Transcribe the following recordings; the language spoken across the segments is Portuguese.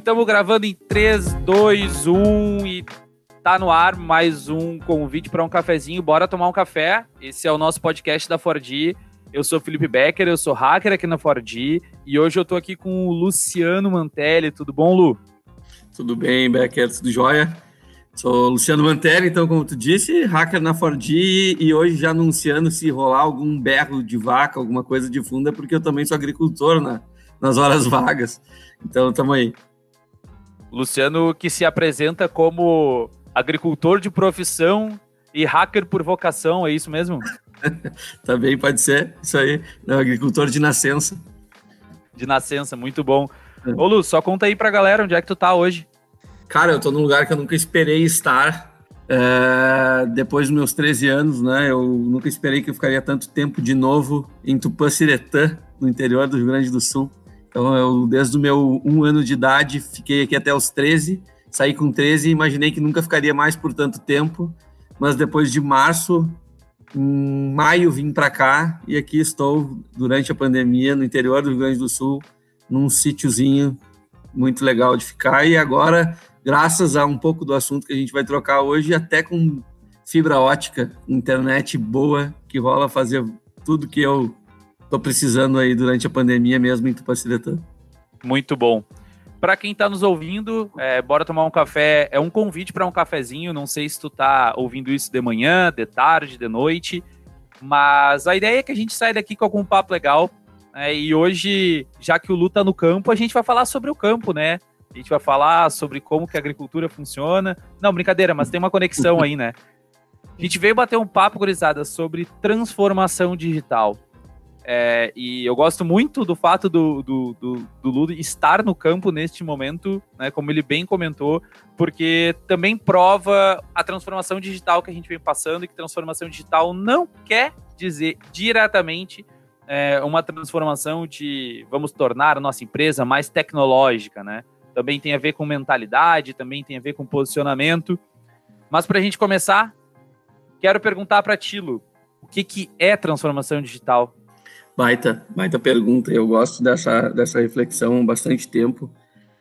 estamos gravando em 3, 2, 1 e tá no ar mais um convite para um cafezinho. Bora tomar um café. Esse é o nosso podcast da Fordi. Eu sou Felipe Becker, eu sou hacker aqui na Fordi e hoje eu tô aqui com o Luciano Mantelli. Tudo bom, Lu? Tudo bem, Becker, tudo jóia? Sou Luciano Mantelli, então, como tu disse, hacker na Fordi e hoje já anunciando se rolar algum berro de vaca, alguma coisa de fundo, é porque eu também sou agricultor na, nas horas vagas. Então, tamo aí. Luciano que se apresenta como agricultor de profissão e hacker por vocação, é isso mesmo? Também pode ser, isso aí. Não, agricultor de nascença. De nascença, muito bom. É. Ô Lu, só conta aí pra galera onde é que tu tá hoje. Cara, eu tô num lugar que eu nunca esperei estar. É, depois dos meus 13 anos, né? Eu nunca esperei que eu ficaria tanto tempo de novo em Tupã-Siretã, no interior do Rio Grande do Sul. Então, eu, desde o meu um ano de idade, fiquei aqui até os 13, saí com 13 e imaginei que nunca ficaria mais por tanto tempo, mas depois de março, em maio, vim para cá e aqui estou durante a pandemia no interior do Rio Grande do Sul, num sítiozinho muito legal de ficar. E agora, graças a um pouco do assunto que a gente vai trocar hoje, até com fibra ótica, internet boa, que rola fazer tudo que eu tô precisando aí durante a pandemia mesmo em Tupaciretã. Muito bom. Para quem está nos ouvindo, é, bora tomar um café. É um convite para um cafezinho. Não sei se tu tá ouvindo isso de manhã, de tarde, de noite. Mas a ideia é que a gente saia daqui com algum papo legal. Né? E hoje, já que o Lu tá no campo, a gente vai falar sobre o campo, né? A gente vai falar sobre como que a agricultura funciona. Não, brincadeira, mas tem uma conexão aí, né? A gente veio bater um papo, gurizada, sobre transformação digital. É, e eu gosto muito do fato do, do, do, do Ludo estar no campo neste momento, né, como ele bem comentou, porque também prova a transformação digital que a gente vem passando e que transformação digital não quer dizer diretamente é, uma transformação de vamos tornar a nossa empresa mais tecnológica, né? Também tem a ver com mentalidade, também tem a ver com posicionamento. Mas para a gente começar, quero perguntar para Tilo, o que, que é transformação digital? Baita, baita pergunta. Eu gosto dessa, dessa reflexão há bastante tempo.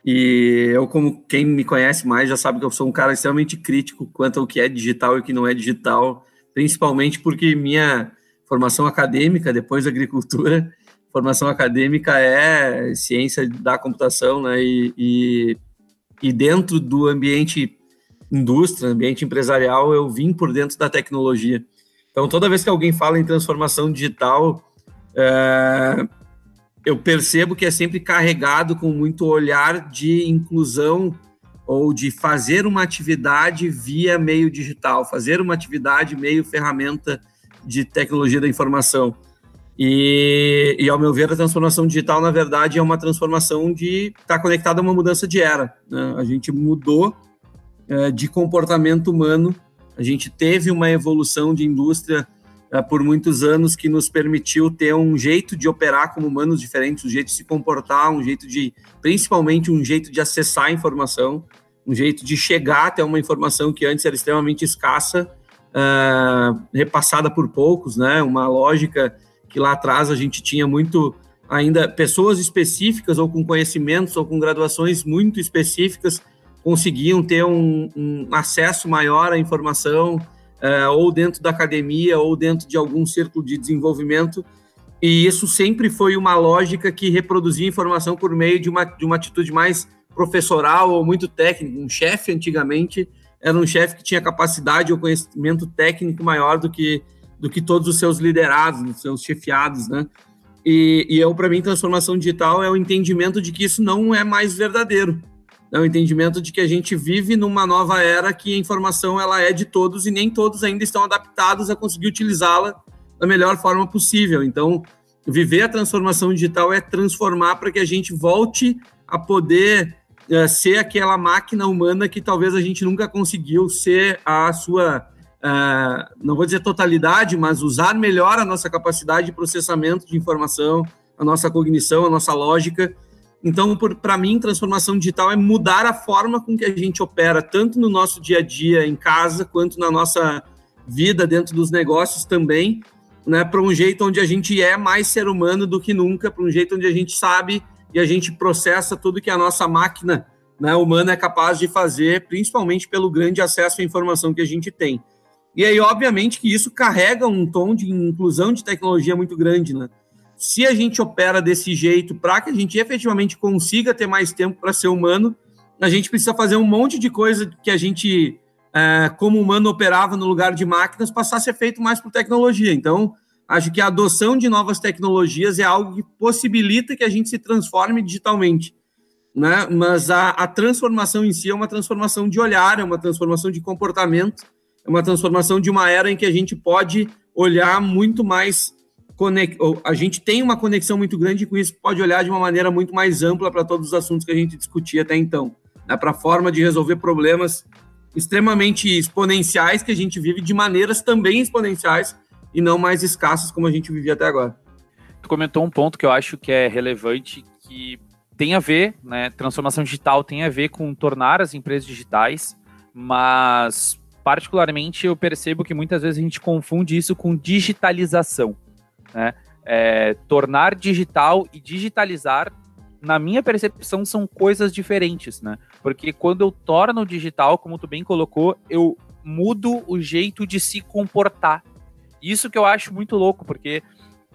E eu, como quem me conhece mais, já sabe que eu sou um cara extremamente crítico quanto ao que é digital e o que não é digital, principalmente porque minha formação acadêmica, depois da agricultura, formação acadêmica é ciência da computação, né? E, e, e dentro do ambiente indústria, ambiente empresarial, eu vim por dentro da tecnologia. Então, toda vez que alguém fala em transformação digital, é, eu percebo que é sempre carregado com muito olhar de inclusão ou de fazer uma atividade via meio digital, fazer uma atividade meio ferramenta de tecnologia da informação. E, e, ao meu ver, a transformação digital, na verdade, é uma transformação de estar tá conectada a uma mudança de era. Né? A gente mudou é, de comportamento humano, a gente teve uma evolução de indústria por muitos anos que nos permitiu ter um jeito de operar como humanos diferentes, um jeito de se comportar, um jeito de, principalmente, um jeito de acessar a informação, um jeito de chegar até uma informação que antes era extremamente escassa, uh, repassada por poucos, né? Uma lógica que lá atrás a gente tinha muito ainda pessoas específicas ou com conhecimentos ou com graduações muito específicas conseguiam ter um, um acesso maior à informação, uh, ou dentro da academia, ou dentro de algum círculo de desenvolvimento. E isso sempre foi uma lógica que reproduzia informação por meio de uma, de uma atitude mais professoral ou muito técnica. Um chefe, antigamente, era um chefe que tinha capacidade ou conhecimento técnico maior do que, do que todos os seus liderados, os seus chefiados, né? E, e eu, para mim, transformação digital é o entendimento de que isso não é mais verdadeiro é o entendimento de que a gente vive numa nova era que a informação ela é de todos e nem todos ainda estão adaptados a conseguir utilizá-la da melhor forma possível. Então, viver a transformação digital é transformar para que a gente volte a poder é, ser aquela máquina humana que talvez a gente nunca conseguiu ser a sua, é, não vou dizer totalidade, mas usar melhor a nossa capacidade de processamento de informação, a nossa cognição, a nossa lógica então, para mim, transformação digital é mudar a forma com que a gente opera, tanto no nosso dia a dia em casa, quanto na nossa vida dentro dos negócios também, né, para um jeito onde a gente é mais ser humano do que nunca, para um jeito onde a gente sabe e a gente processa tudo que a nossa máquina né, humano é capaz de fazer, principalmente pelo grande acesso à informação que a gente tem. E aí, obviamente, que isso carrega um tom de inclusão de tecnologia muito grande, né? Se a gente opera desse jeito para que a gente efetivamente consiga ter mais tempo para ser humano, a gente precisa fazer um monte de coisa que a gente, é, como humano, operava no lugar de máquinas, passar a ser feito mais por tecnologia. Então, acho que a adoção de novas tecnologias é algo que possibilita que a gente se transforme digitalmente né? Mas a, a transformação em si é uma transformação de olhar, é uma transformação de comportamento, é uma transformação de uma era em que a gente pode olhar muito mais a gente tem uma conexão muito grande com isso, pode olhar de uma maneira muito mais ampla para todos os assuntos que a gente discutia até então, né? para a forma de resolver problemas extremamente exponenciais que a gente vive de maneiras também exponenciais e não mais escassas como a gente vivia até agora. Tu comentou um ponto que eu acho que é relevante, que tem a ver, né? Transformação digital tem a ver com tornar as empresas digitais, mas particularmente eu percebo que muitas vezes a gente confunde isso com digitalização, né? É, tornar digital e digitalizar, na minha percepção, são coisas diferentes, né? Porque quando eu torno digital, como tu bem colocou, eu mudo o jeito de se comportar. Isso que eu acho muito louco, porque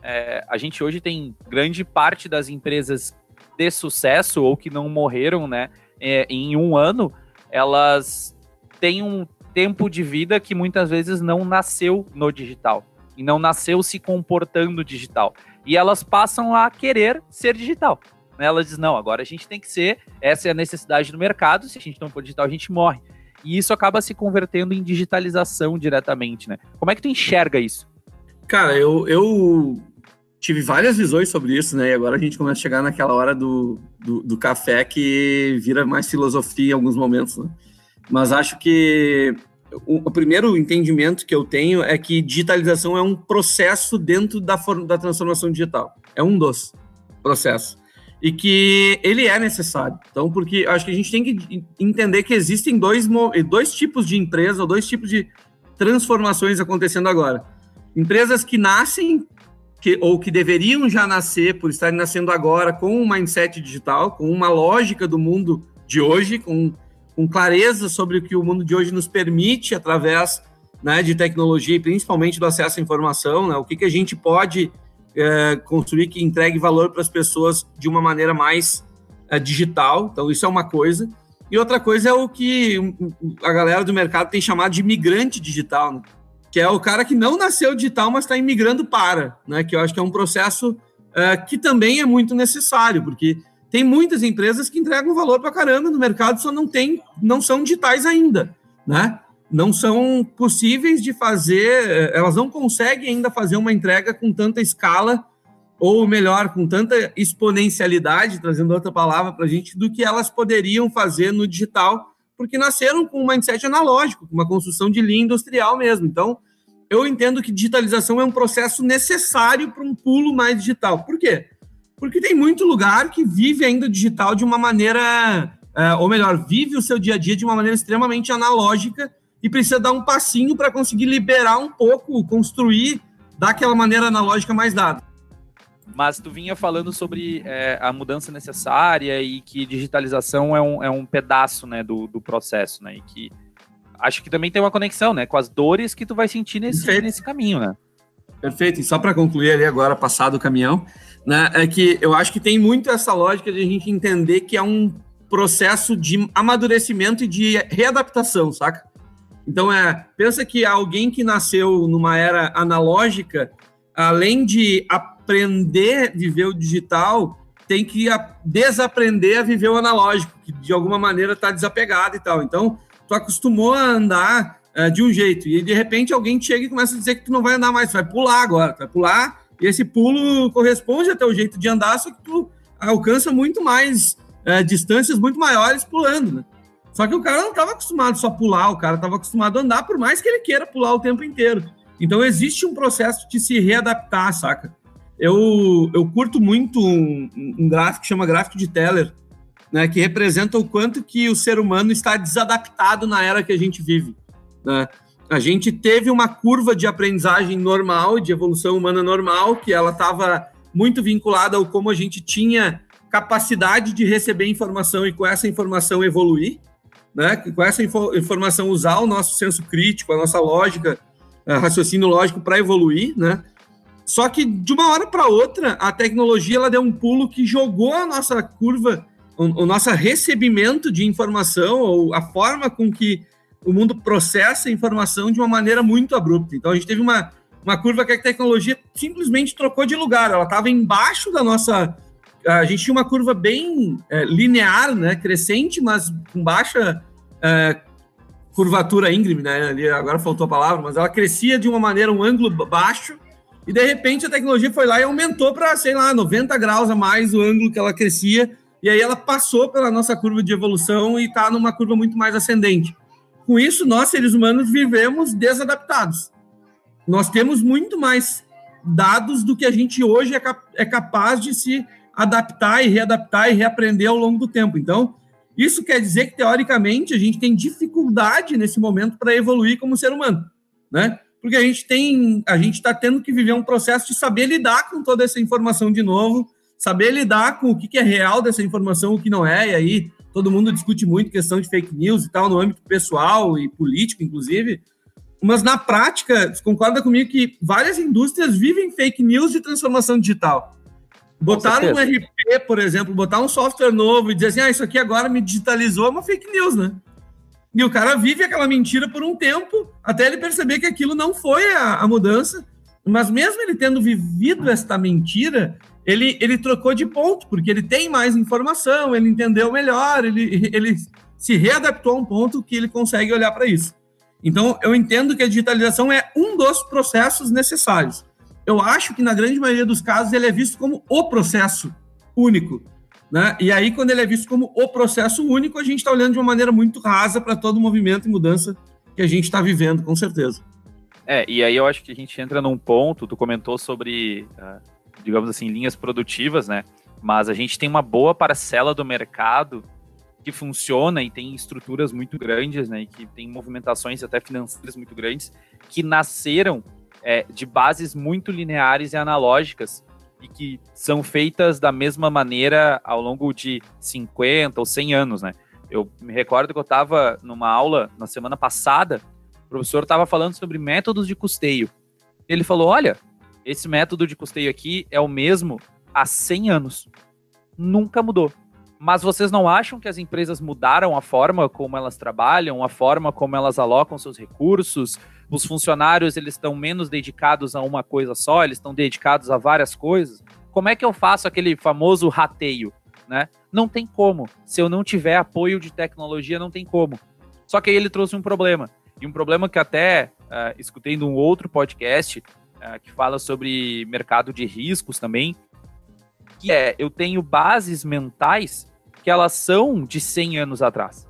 é, a gente hoje tem grande parte das empresas de sucesso ou que não morreram, né, é, em um ano, elas têm um tempo de vida que muitas vezes não nasceu no digital e não nasceu se comportando digital. E elas passam a querer ser digital. Né? Elas dizem, não, agora a gente tem que ser, essa é a necessidade do mercado, se a gente não for digital, a gente morre. E isso acaba se convertendo em digitalização diretamente, né? Como é que tu enxerga isso? Cara, eu, eu tive várias visões sobre isso, né? E agora a gente começa a chegar naquela hora do, do, do café que vira mais filosofia em alguns momentos, né? Mas acho que o, o, primeiro entendimento que eu tenho é que digitalização é um processo dentro da, da transformação digital. É um dos processos. E que ele é necessário. Então, porque acho que a gente tem que entender que existem dois, dois tipos de empresa, dois tipos de transformações acontecendo agora. Empresas que nascem que, ou que deveriam já nascer, por estarem nascendo agora, com um mindset digital, com uma lógica do mundo de hoje, com, com clareza sobre o que o mundo de hoje nos permite através né, de tecnologia e principalmente do acesso à informação, né, o que, que a gente pode é, construir que entregue valor para as pessoas de uma maneira mais é, digital. Então, isso é uma coisa. E outra coisa é o que a galera do mercado tem chamado de migrante digital. Né? que é o cara que não nasceu digital, mas está imigrando para, né? Que eu acho que é um processo uh, que também é muito necessário, porque tem muitas empresas que entregam valor para caramba no mercado, só não tem, não são digitais ainda, né? Não são possíveis de fazer, eh, elas não conseguem ainda fazer uma entrega com tanta escala, ou melhor, com tanta exponencialidade, trazendo outra palavra para a gente, do que elas poderiam fazer no digital porque nasceram com um mindset analógico, com uma construção de linha industrial mesmo. Então, eu entendo que digitalização é um processo necessário para um pulo mais digital. Por quê? Porque tem muito lugar que vive ainda digital de uma maneira, é, ou melhor, vive o seu dia a dia de uma maneira extremamente analógica e precisa dar um passinho para conseguir liberar um pouco, construir daquela maneira analógica mais dada. Mas tu vinha falando sobre é, a mudança necessária e que digitalização é um, é um pedaço né, do, do processo, né? E que acho que também tem uma conexão, né? Com as dores que tu vai sentir nesse, nesse caminho, né? Perfeito. E só para concluir ali agora, passado o caminhão, né? É que eu acho que tem muito essa lógica de a gente entender que é um processo de amadurecimento e de readaptação, saca? Então é, pensa que alguém que nasceu numa era analógica, além de aprender a viver o digital, tem que desaprender a viver o analógico, que de alguma maneira está desapegado e tal. Então, tu acostumou a andar uh, de um jeito, e de repente alguém chega e começa a dizer que tu não vai andar mais, tu vai pular agora, tu vai pular, e esse pulo corresponde ao teu jeito de andar, só que tu alcança muito mais uh, distâncias muito maiores pulando, né? Só que o cara não estava acostumado só a pular, o cara estava acostumado a andar, por mais que ele queira pular o tempo inteiro. Então existe um processo de se readaptar, saca? Eu, eu curto muito um, um gráfico que chama gráfico de Teller, né, que representa o quanto que o ser humano está desadaptado na era que a gente vive. Né? A gente teve uma curva de aprendizagem normal, de evolução humana normal, que ela estava muito vinculada ao como a gente tinha capacidade de receber informação e com essa informação evoluir, né? Com essa info informação usar o nosso senso crítico, a nossa lógica, uh, raciocínio lógico para evoluir, né? Só que de uma hora para outra, a tecnologia ela deu um pulo que jogou a nossa curva, o, o nosso recebimento de informação, ou a forma com que o mundo processa a informação de uma maneira muito abrupta. Então a gente teve uma, uma curva que a tecnologia simplesmente trocou de lugar. Ela estava embaixo da nossa. A gente tinha uma curva bem é, linear, né, crescente, mas com baixa é, curvatura íngreme, né? Ali, agora faltou a palavra, mas ela crescia de uma maneira, um ângulo baixo, e de repente a tecnologia foi lá e aumentou para, sei lá, 90 graus a mais o ângulo que ela crescia, e aí ela passou pela nossa curva de evolução e está numa curva muito mais ascendente. Com isso, nós, seres humanos, vivemos desadaptados. Nós temos muito mais dados do que a gente hoje é, cap é capaz de se adaptar e readaptar e reaprender ao longo do tempo. Então, isso quer dizer que, teoricamente, a gente tem dificuldade nesse momento para evoluir como ser humano, né? porque a gente tem, a gente está tendo que viver um processo de saber lidar com toda essa informação de novo, saber lidar com o que, é real dessa informação, o que não é, e aí todo mundo discute muito questão de fake news e tal, no âmbito pessoal e político, inclusive, mas na prática, concorda comigo que várias indústrias vivem fake news de transformação digital. Botar um RP, por exemplo, botar um software novo e dizer assim, ah, isso aqui agora me digitalizou, é uma fake news, né? E o cara vive aquela mentira por um tempo, até ele perceber que aquilo não foi a, a mudança. Mas mesmo ele tendo vivido esta mentira, ele, ele trocou de ponto, porque ele tem mais informação, ele entendeu melhor, ele, ele se readaptou a um ponto que ele consegue olhar para isso. Então, eu entendo que a digitalização é um dos processos necessários. Eu acho que, na grande maioria dos casos, ele é visto como o processo único. Né? E aí, quando ele é visto como o processo único, a gente está olhando de uma maneira muito rasa para todo o movimento e mudança que a gente está vivendo, com certeza. É, e aí eu acho que a gente entra num ponto, tu comentou sobre, uh, digamos assim, linhas produtivas, né? Mas a gente tem uma boa parcela do mercado que funciona e tem estruturas muito grandes, né? E que tem movimentações até financeiras muito grandes, que nasceram é, de bases muito lineares e analógicas e que são feitas da mesma maneira ao longo de 50 ou 100 anos, né? Eu me recordo que eu estava numa aula na semana passada, o professor estava falando sobre métodos de custeio. Ele falou: olha, esse método de custeio aqui é o mesmo há 100 anos. Nunca mudou. Mas vocês não acham que as empresas mudaram a forma como elas trabalham, a forma como elas alocam seus recursos, os funcionários eles estão menos dedicados a uma coisa só, eles estão dedicados a várias coisas. Como é que eu faço aquele famoso rateio, né? Não tem como. Se eu não tiver apoio de tecnologia, não tem como. Só que aí ele trouxe um problema. E um problema que até uh, escutei num outro podcast uh, que fala sobre mercado de riscos também, que é eu tenho bases mentais que elas são de 100 anos atrás.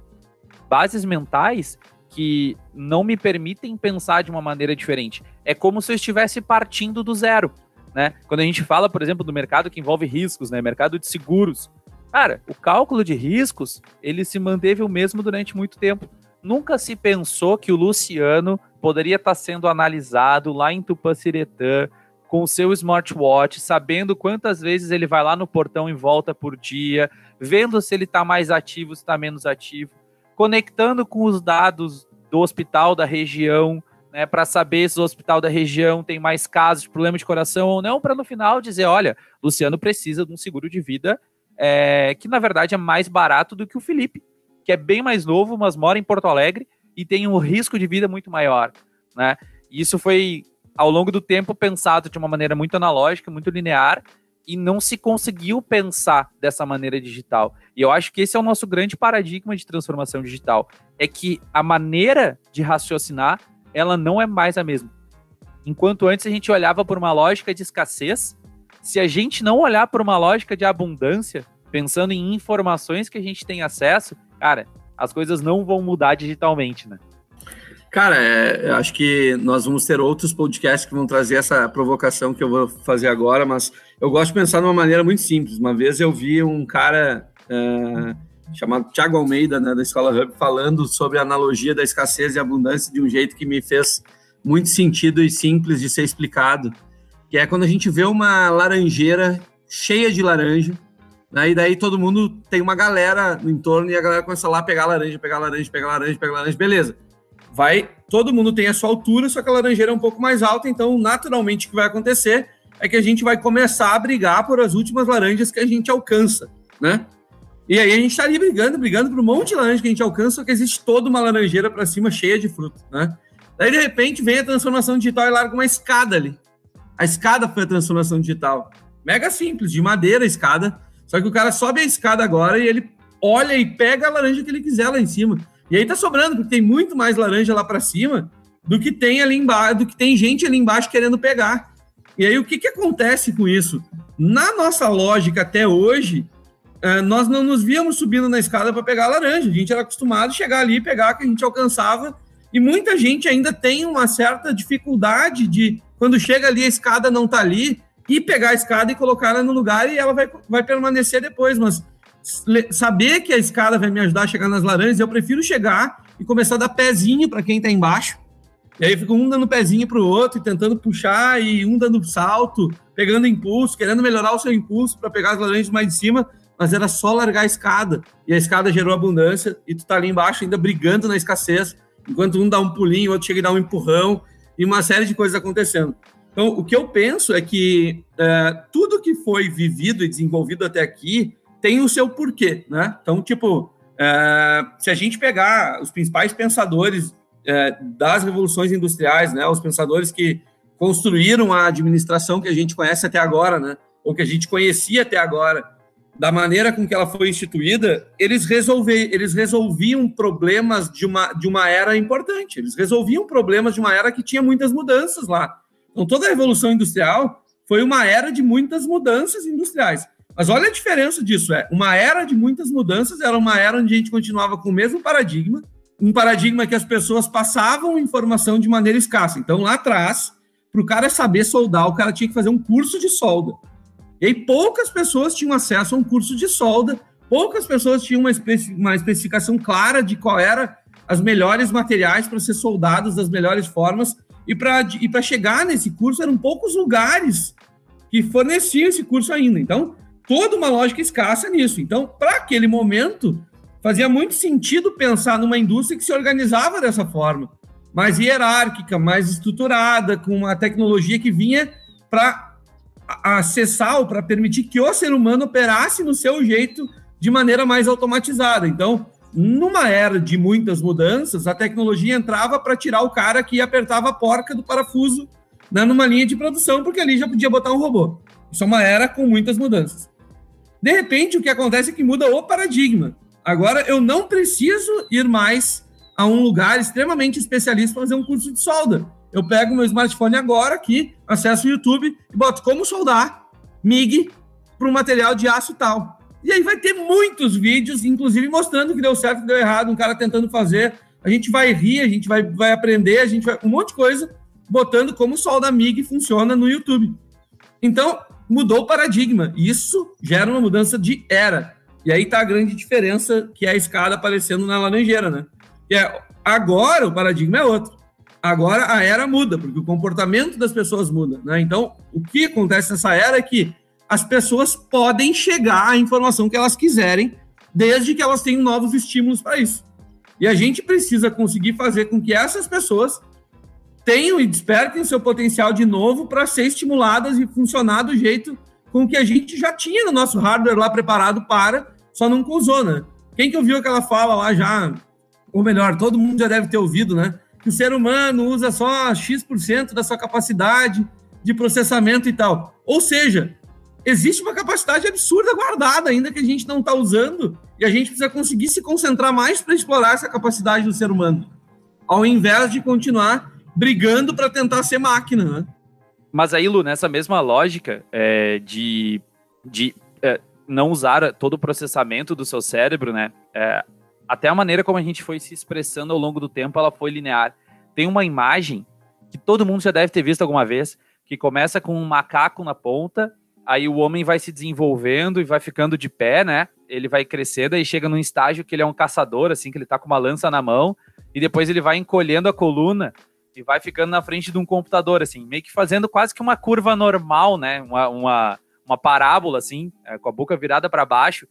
Bases mentais que não me permitem pensar de uma maneira diferente. É como se eu estivesse partindo do zero, né? Quando a gente fala, por exemplo, do mercado que envolve riscos, né? Mercado de seguros. Cara, o cálculo de riscos, ele se manteve o mesmo durante muito tempo. Nunca se pensou que o Luciano poderia estar sendo analisado lá em Tupanciretã, com o seu smartwatch, sabendo quantas vezes ele vai lá no portão e volta por dia, vendo se ele está mais ativo, se está menos ativo conectando com os dados do hospital da região, né, para saber se o hospital da região tem mais casos de problema de coração ou não, para no final dizer, olha, Luciano precisa de um seguro de vida é, que na verdade é mais barato do que o Felipe, que é bem mais novo, mas mora em Porto Alegre e tem um risco de vida muito maior, né? Isso foi ao longo do tempo pensado de uma maneira muito analógica, muito linear e não se conseguiu pensar dessa maneira digital. E eu acho que esse é o nosso grande paradigma de transformação digital, é que a maneira de raciocinar, ela não é mais a mesma. Enquanto antes a gente olhava por uma lógica de escassez, se a gente não olhar por uma lógica de abundância, pensando em informações que a gente tem acesso, cara, as coisas não vão mudar digitalmente, né? Cara, é, acho que nós vamos ter outros podcasts que vão trazer essa provocação que eu vou fazer agora, mas eu gosto de pensar de uma maneira muito simples. Uma vez eu vi um cara é, chamado Thiago Almeida, né, da Escola Hub, falando sobre a analogia da escassez e abundância de um jeito que me fez muito sentido e simples de ser explicado, que é quando a gente vê uma laranjeira cheia de laranja, E daí todo mundo tem uma galera no entorno e a galera começa lá a pegar laranja, pegar laranja, pegar laranja, pegar laranja, beleza. Vai, todo mundo tem a sua altura, só que a laranjeira é um pouco mais alta, então naturalmente o que vai acontecer é que a gente vai começar a brigar por as últimas laranjas que a gente alcança, né? E aí a gente tá ali brigando, brigando por um monte de laranja que a gente alcança, só que existe toda uma laranjeira para cima cheia de fruta, né? Daí de repente vem a transformação digital e larga uma escada ali. A escada foi a transformação digital. Mega simples, de madeira a escada. Só que o cara sobe a escada agora e ele olha e pega a laranja que ele quiser lá em cima. E aí tá sobrando, porque tem muito mais laranja lá para cima do que tem ali embaixo, do que tem gente ali embaixo querendo pegar. E aí o que, que acontece com isso? Na nossa lógica até hoje, é, nós não nos víamos subindo na escada para pegar a laranja. A gente era acostumado a chegar ali, pegar que a gente alcançava. E muita gente ainda tem uma certa dificuldade de, quando chega ali, a escada não tá ali, e pegar a escada e colocar ela no lugar e ela vai, vai permanecer depois. Mas saber que a escada vai me ajudar a chegar nas laranjas, eu prefiro chegar e começar a dar pezinho para quem está embaixo. E aí fica um dando pezinho para o outro, e tentando puxar, e um dando salto, pegando impulso, querendo melhorar o seu impulso para pegar as laranjas mais de cima mas era só largar a escada. E a escada gerou abundância, e tu tá ali embaixo ainda brigando na escassez, enquanto um dá um pulinho, o outro chega e dá um empurrão, e uma série de coisas acontecendo. Então, o que eu penso é que é, tudo que foi vivido e desenvolvido até aqui tem o seu porquê, né? Então, tipo, é, se a gente pegar os principais pensadores é, das revoluções industriais, né, os pensadores que construíram a administração que a gente conhece até agora, né, ou que a gente conhecia até agora, da maneira com que ela foi instituída, eles, resolver, eles resolviam problemas de uma, de uma era importante. Eles resolviam problemas de uma era que tinha muitas mudanças lá. Então, toda a Revolução Industrial foi uma era de muitas mudanças industriais. Mas olha a diferença disso: é uma era de muitas mudanças, era uma era onde a gente continuava com o mesmo paradigma, um paradigma que as pessoas passavam informação de maneira escassa. Então, lá atrás, para o cara saber soldar, o cara tinha que fazer um curso de solda. E aí poucas pessoas tinham acesso a um curso de solda, poucas pessoas tinham uma, especi uma especificação clara de qual era as melhores materiais para ser soldados das melhores formas. E para chegar nesse curso, eram poucos lugares que forneciam esse curso ainda. Então, toda uma lógica escassa nisso. Então, para aquele momento, fazia muito sentido pensar numa indústria que se organizava dessa forma, mais hierárquica, mais estruturada, com uma tecnologia que vinha para acessar ou para permitir que o ser humano operasse no seu jeito de maneira mais automatizada. Então, numa era de muitas mudanças, a tecnologia entrava para tirar o cara que apertava a porca do parafuso né, numa linha de produção, porque ali já podia botar um robô. Isso é uma era com muitas mudanças. De repente, o que acontece é que muda o paradigma. Agora, eu não preciso ir mais a um lugar extremamente especialista para fazer um curso de solda. Eu pego meu smartphone agora aqui, acesso o YouTube e boto como soldar MIG para um material de aço tal. E aí vai ter muitos vídeos, inclusive mostrando que deu certo, que deu errado, um cara tentando fazer. A gente vai rir, a gente vai, vai aprender, a gente vai. Um monte de coisa botando como o solda MIG funciona no YouTube. Então, mudou o paradigma. Isso gera uma mudança de era. E aí tá a grande diferença que é a escada aparecendo na laranjeira, né? Que é, agora o paradigma é outro. Agora a era muda, porque o comportamento das pessoas muda. Né? Então, o que acontece nessa era é que as pessoas podem chegar à informação que elas quiserem, desde que elas tenham novos estímulos para isso. E a gente precisa conseguir fazer com que essas pessoas tenham e despertem seu potencial de novo para ser estimuladas e funcionar do jeito com que a gente já tinha no nosso hardware lá preparado para, só não usou, né? Quem que ouviu aquela fala lá já, ou melhor, todo mundo já deve ter ouvido, né? que o ser humano usa só X% da sua capacidade de processamento e tal. Ou seja, existe uma capacidade absurda guardada ainda que a gente não está usando e a gente precisa conseguir se concentrar mais para explorar essa capacidade do ser humano, ao invés de continuar brigando para tentar ser máquina. Né? Mas aí, Lu, nessa mesma lógica é, de, de é, não usar todo o processamento do seu cérebro, né? É, até a maneira como a gente foi se expressando ao longo do tempo, ela foi linear. Tem uma imagem que todo mundo já deve ter visto alguma vez, que começa com um macaco na ponta, aí o homem vai se desenvolvendo e vai ficando de pé, né? Ele vai crescendo e chega num estágio que ele é um caçador, assim, que ele tá com uma lança na mão, e depois ele vai encolhendo a coluna e vai ficando na frente de um computador, assim, meio que fazendo quase que uma curva normal, né? Uma, uma uma parábola, assim, é, com a boca virada para baixo,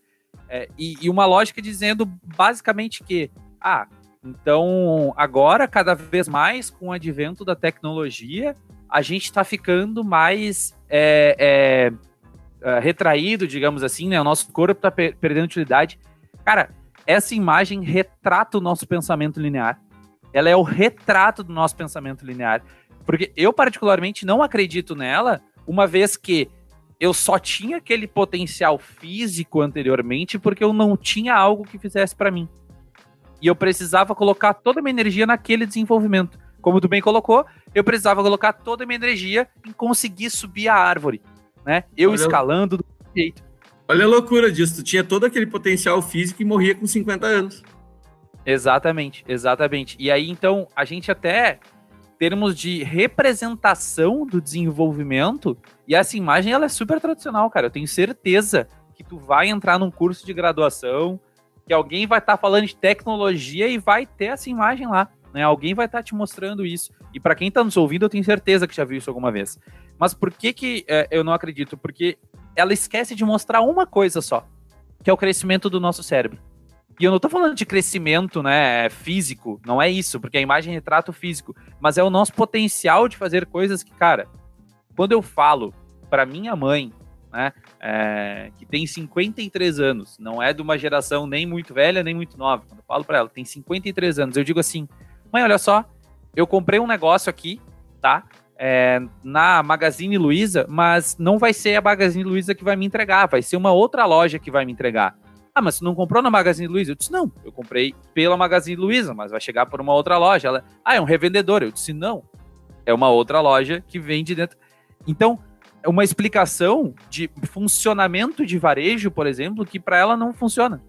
é, e, e, uma lógica dizendo basicamente que, ah, então agora, cada vez mais, com o advento da tecnologia, a gente está ficando mais é, é, é, retraído, digamos assim, né? O nosso corpo está per perdendo utilidade. Cara, essa imagem retrata o nosso pensamento linear. Ela é o retrato do nosso pensamento linear. Porque eu, particularmente, não acredito nela, uma vez que eu só tinha aquele potencial físico anteriormente porque eu não tinha algo que fizesse para mim. E eu precisava colocar toda a minha energia naquele desenvolvimento. Como tu bem colocou, eu precisava colocar toda a minha energia em conseguir subir a árvore, né? Eu Olha, escalando do jeito. Olha a loucura disso, tu tinha todo aquele potencial físico e morria com 50 anos. Exatamente, exatamente. E aí, então, a gente até termos de representação do desenvolvimento, e essa imagem ela é super tradicional, cara. Eu tenho certeza que tu vai entrar num curso de graduação, que alguém vai estar tá falando de tecnologia e vai ter essa imagem lá. Né? Alguém vai estar tá te mostrando isso. E para quem está nos ouvindo, eu tenho certeza que já viu isso alguma vez. Mas por que, que é, eu não acredito? Porque ela esquece de mostrar uma coisa só, que é o crescimento do nosso cérebro. E eu não estou falando de crescimento, né, físico, não é isso, porque a imagem retrata o físico, mas é o nosso potencial de fazer coisas que, cara, quando eu falo para minha mãe, né, é, que tem 53 anos, não é de uma geração nem muito velha, nem muito nova. Quando eu falo para ela, tem 53 anos, eu digo assim, mãe, olha só, eu comprei um negócio aqui, tá? É, na Magazine Luiza, mas não vai ser a Magazine Luiza que vai me entregar, vai ser uma outra loja que vai me entregar. Ah, mas você não comprou na Magazine Luiza? Eu disse, não, eu comprei pela Magazine Luiza, mas vai chegar por uma outra loja. Ela, ah, é um revendedor. Eu disse, não, é uma outra loja que vende dentro. Então, é uma explicação de funcionamento de varejo, por exemplo, que para ela não funciona.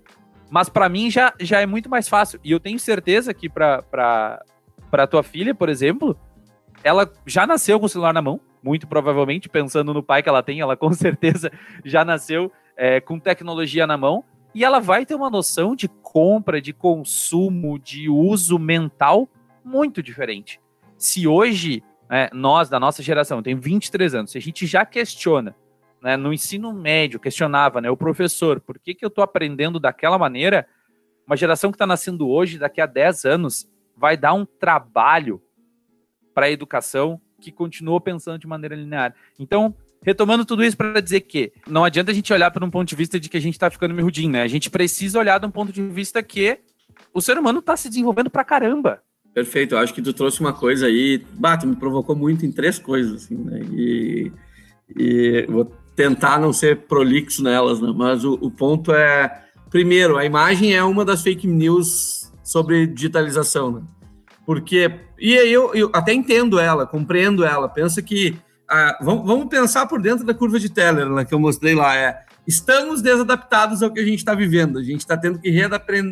Mas para mim já, já é muito mais fácil. E eu tenho certeza que para tua filha, por exemplo, ela já nasceu com o celular na mão, muito provavelmente, pensando no pai que ela tem, ela com certeza já nasceu é, com tecnologia na mão e ela vai ter uma noção de compra, de consumo, de uso mental muito diferente. Se hoje, né, nós, da nossa geração, tem 23 anos, se a gente já questiona, né, no ensino médio, questionava né, o professor, por que, que eu estou aprendendo daquela maneira, uma geração que está nascendo hoje, daqui a 10 anos, vai dar um trabalho para a educação que continua pensando de maneira linear. Então, retomando tudo isso para dizer que não adianta a gente olhar por um ponto de vista de que a gente está ficando mirudinho, né? A gente precisa olhar de um ponto de vista que o ser humano está se desenvolvendo para caramba. Perfeito, eu acho que tu trouxe uma coisa aí, bato, me provocou muito em três coisas, assim, né? E, e vou tentar não ser prolixo nelas, né? Mas o, o ponto é, primeiro, a imagem é uma das fake news sobre digitalização, né? Porque, e eu, eu até entendo ela, compreendo ela, pensa que ah, vamos, vamos, pensar por dentro da curva de Teller né, que eu mostrei lá. É, estamos desadaptados ao que a gente está vivendo. A gente está tendo que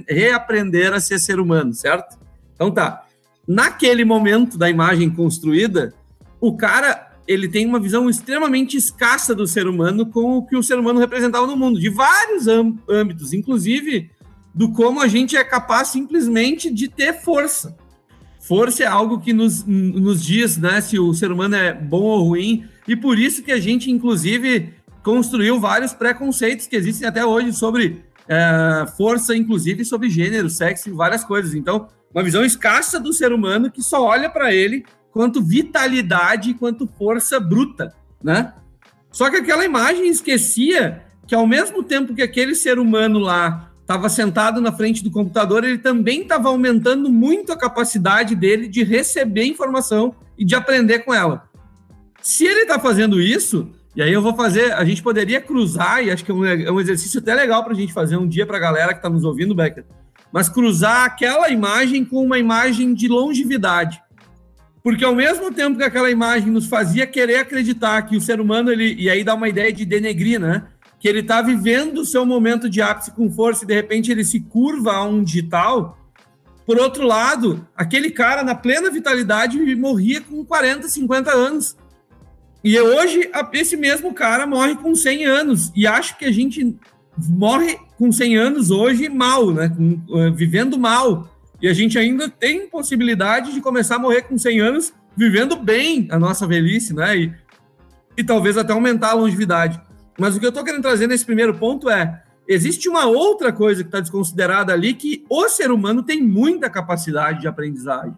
reaprender a ser ser humano, certo? Então tá. Naquele momento da imagem construída, o cara ele tem uma visão extremamente escassa do ser humano com o que o ser humano representava no mundo, de vários âmbitos, inclusive do como a gente é capaz simplesmente de ter força. Força é algo que nos, nos diz né, se o ser humano é bom ou ruim, e por isso que a gente, inclusive, construiu vários preconceitos que existem até hoje sobre é, força, inclusive sobre gênero, sexo e várias coisas. Então, uma visão escassa do ser humano que só olha para ele quanto vitalidade, quanto força bruta, né? Só que aquela imagem esquecia que ao mesmo tempo que aquele ser humano lá estava sentado na frente do computador, ele também estava aumentando muito a capacidade dele de receber informação e de aprender com ela. Se ele está fazendo isso, e aí eu vou fazer, a gente poderia cruzar, e acho que é um, é um exercício até legal para a gente fazer um dia para a galera que está nos ouvindo, Becker, mas cruzar aquela imagem com uma imagem de longevidade. Porque ao mesmo tempo que aquela imagem nos fazia querer acreditar que o ser humano, ele, e aí dá uma ideia de denegrir, né? que ele está vivendo o seu momento de ápice com força e de repente ele se curva a um digital. Por outro lado, aquele cara na plena vitalidade morria com 40, 50 anos. E hoje, esse mesmo cara morre com 100 anos. E acho que a gente morre com 100 anos hoje mal, né? Eh, vivendo mal. E a gente ainda tem possibilidade de começar a morrer com 100 anos vivendo bem a nossa velhice, né? E, e talvez até aumentar a longevidade. Mas o que eu estou querendo trazer nesse primeiro ponto é: existe uma outra coisa que está desconsiderada ali, que o ser humano tem muita capacidade de aprendizagem.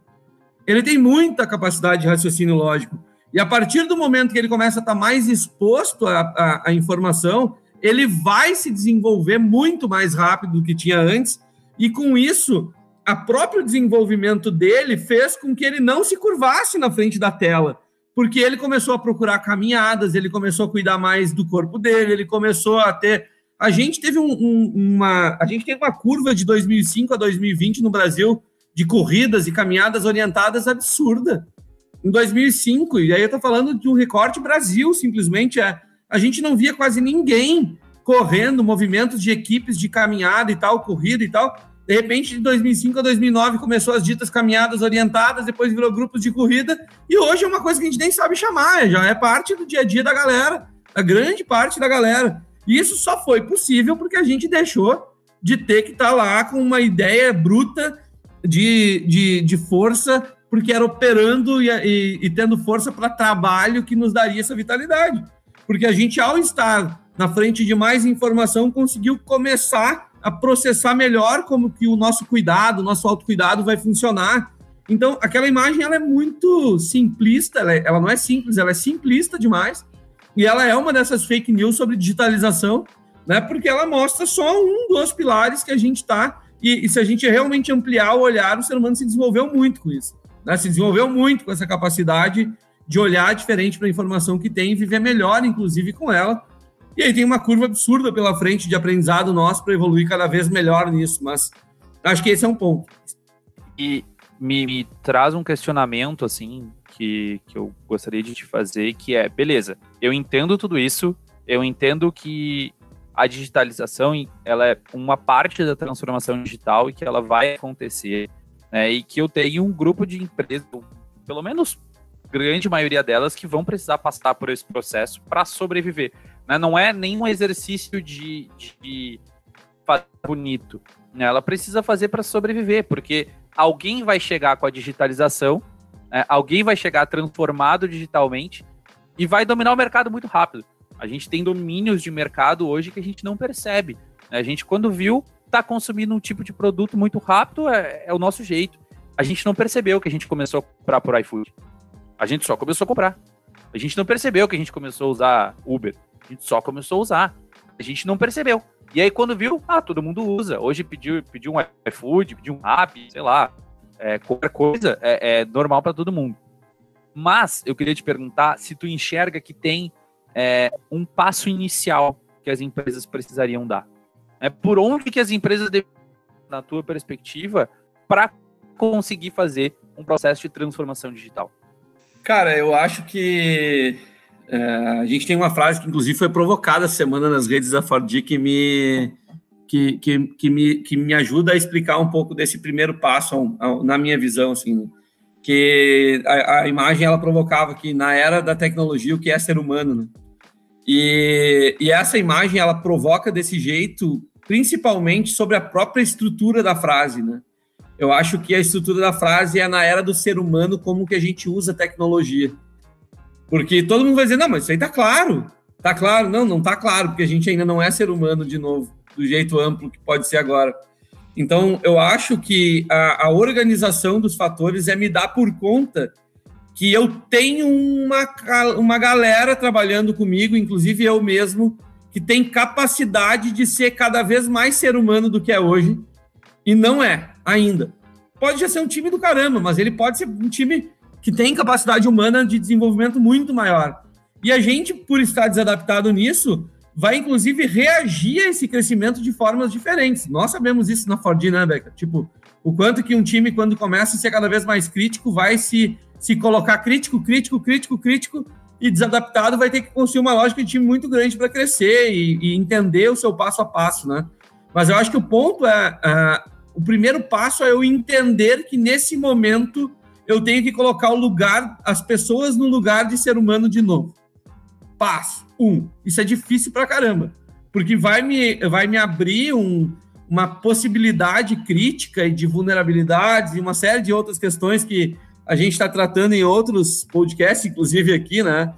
Ele tem muita capacidade de raciocínio lógico. E a partir do momento que ele começa a estar tá mais exposto à informação, ele vai se desenvolver muito mais rápido do que tinha antes. E com isso, a próprio desenvolvimento dele fez com que ele não se curvasse na frente da tela, porque ele começou a procurar caminhadas, ele começou a cuidar mais do corpo dele, ele começou a ter. A gente teve um, um, uma, a gente teve uma curva de 2005 a 2020 no Brasil de corridas e caminhadas orientadas absurda. Em 2005, e aí eu estou falando de um recorte Brasil, simplesmente é, a gente não via quase ninguém correndo, movimentos de equipes de caminhada e tal, corrida e tal de repente, de 2005 a 2009, começou as ditas caminhadas orientadas, depois virou grupos de corrida, e hoje é uma coisa que a gente nem sabe chamar, já é parte do dia a dia da galera, da grande parte da galera. E isso só foi possível porque a gente deixou de ter que estar tá lá com uma ideia bruta de, de, de força, porque era operando e, e, e tendo força para trabalho que nos daria essa vitalidade. Porque a gente, ao estar na frente de mais informação, conseguiu começar a processar melhor como que o nosso cuidado, o nosso autocuidado vai funcionar. Então, aquela imagem ela é muito simplista, ela, é, ela não é simples, ela é simplista demais. E ela é uma dessas fake news sobre digitalização, né? Porque ela mostra só um dos pilares que a gente está. E, e, se a gente realmente ampliar o olhar, o ser humano se desenvolveu muito com isso. Né? Se desenvolveu muito com essa capacidade de olhar diferente para a informação que tem e viver melhor, inclusive, com ela. E aí tem uma curva absurda pela frente de aprendizado nosso para evoluir cada vez melhor nisso, mas acho que esse é um ponto. E me, me, traz um questionamento, assim, que, que eu gostaria de te fazer, que é, beleza, eu entendo tudo isso, eu entendo que a digitalização ela é uma parte da transformação digital e que ela vai acontecer, né, e que eu tenho um grupo de empresas, pelo menos grande maioria delas, que vão precisar passar por esse processo para sobreviver. Né? Não é nenhum exercício de, de fazer bonito. Né? Ela precisa fazer para sobreviver, porque alguém vai chegar com a digitalização, né? alguém vai chegar transformado digitalmente e vai dominar o mercado muito rápido. A gente tem domínios de mercado hoje que a gente não percebe. Né? A gente, quando viu, está consumindo um tipo de produto muito rápido, é, é, o nosso jeito. A gente não percebeu que a gente começou a comprar por iFood. A gente só começou a comprar. A gente não percebeu que a gente começou a usar Uber. A gente só começou a usar. A gente não percebeu. E aí, quando viu, ah, todo mundo usa. Hoje pediu, pediu um iFood, pediu um app, sei lá. É, qualquer coisa é, é normal para todo mundo. Mas eu queria te perguntar se tu enxerga que tem é, um passo inicial que as empresas precisariam dar. É, por onde que as empresas devem, na tua perspectiva, para conseguir fazer um processo de transformação digital? Cara, eu acho que é, a gente tem uma frase que, inclusive, foi provocada semana nas redes da Ford que me, que, que, que, me, que me ajuda a explicar um pouco desse primeiro passo, na minha visão, assim, que a, a, imagem ela provocava que na era da tecnologia o que é ser humano, né? E, e essa imagem ela provoca desse jeito, principalmente sobre a própria estrutura da frase, né? Eu acho que a estrutura da frase é na era do ser humano como que a gente usa tecnologia. Porque todo mundo vai dizer, não, mas isso aí tá claro. Tá claro. Não, não tá claro, porque a gente ainda não é ser humano de novo, do jeito amplo que pode ser agora. Então, eu acho que a, a organização dos fatores é me dar por conta que eu tenho uma, uma galera trabalhando comigo, inclusive eu mesmo, que tem capacidade de ser cada vez mais ser humano do que é hoje, e não é ainda. Pode já ser um time do caramba, mas ele pode ser um time que tem capacidade humana de desenvolvimento muito maior. E a gente, por estar desadaptado nisso, vai inclusive reagir a esse crescimento de formas diferentes. Nós sabemos isso na Ford, né, Beca? Tipo, o quanto que um time, quando começa a ser cada vez mais crítico, vai se, se colocar crítico, crítico, crítico, crítico, e desadaptado vai ter que construir uma lógica de time muito grande para crescer e, e, entender o seu passo a passo, né? Mas eu acho que o ponto é, uh, o primeiro passo é eu entender que nesse momento eu tenho que colocar o lugar, as pessoas no lugar de ser humano de novo. Passo. Um. Isso é difícil pra caramba. Porque vai me, vai me abrir um, uma possibilidade crítica e de vulnerabilidades e uma série de outras questões que a gente está tratando em outros podcasts, inclusive aqui, né?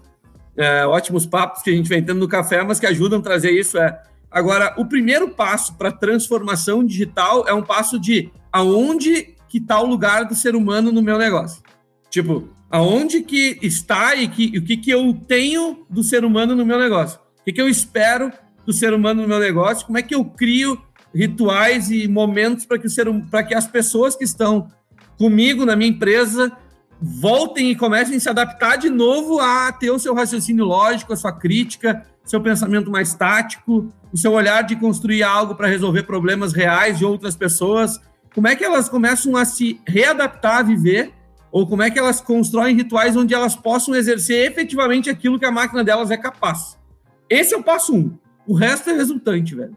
é, ótimos papos que a gente vem tendo no café, mas que ajudam a trazer isso. É agora o primeiro passo para transformação digital é um passo de aonde que está o lugar do ser humano no meu negócio. Tipo, aonde que está e, que, e o que, que eu tenho do ser humano no meu negócio? O que, que eu espero do ser humano no meu negócio? Como é que eu crio rituais e momentos para que, o ser, para que as pessoas que estão comigo na minha empresa voltem e comecem a se adaptar de novo a ter o seu raciocínio lógico, a sua crítica, seu pensamento mais tático, o seu olhar de construir algo para resolver problemas reais de outras pessoas. Como é que elas começam a se readaptar a viver ou como é que elas constroem rituais onde elas possam exercer efetivamente aquilo que a máquina delas é capaz. Esse é o passo um. O resto é resultante, velho.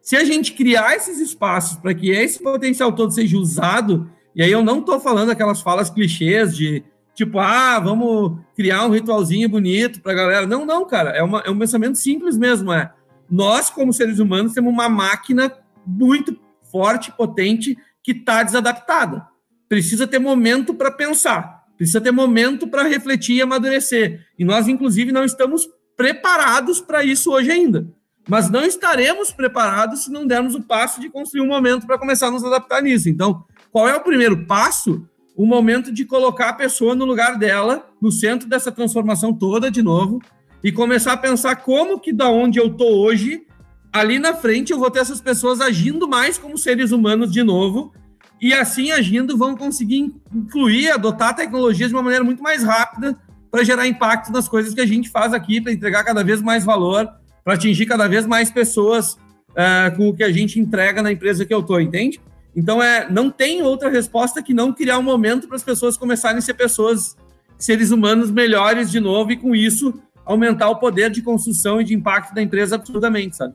Se a gente criar esses espaços para que esse potencial todo seja usado, e aí eu não estou falando aquelas falas clichês de tipo, ah, vamos criar um ritualzinho bonito para a galera. Não, não, cara. É, uma, é um pensamento simples mesmo. É nós, como seres humanos, temos uma máquina muito forte, potente, que está desadaptada precisa ter momento para pensar, precisa ter momento para refletir e amadurecer. E nós, inclusive, não estamos preparados para isso hoje ainda. Mas não estaremos preparados se não dermos o passo de construir um momento para começar a nos adaptar nisso. Então, qual é o primeiro passo? O momento de colocar a pessoa no lugar dela, no centro dessa transformação toda, de novo, e começar a pensar como que da onde eu tô hoje, ali na frente eu vou ter essas pessoas agindo mais como seres humanos de novo, e assim agindo vão conseguir incluir, adotar tecnologias de uma maneira muito mais rápida para gerar impacto nas coisas que a gente faz aqui, para entregar cada vez mais valor, para atingir cada vez mais pessoas uh, com o que a gente entrega na empresa que eu estou, entende? Então, é, não tem outra resposta que não criar um momento para as pessoas começarem a ser pessoas, seres humanos melhores de novo e, com isso, aumentar o poder de construção e de impacto da empresa absurdamente, sabe?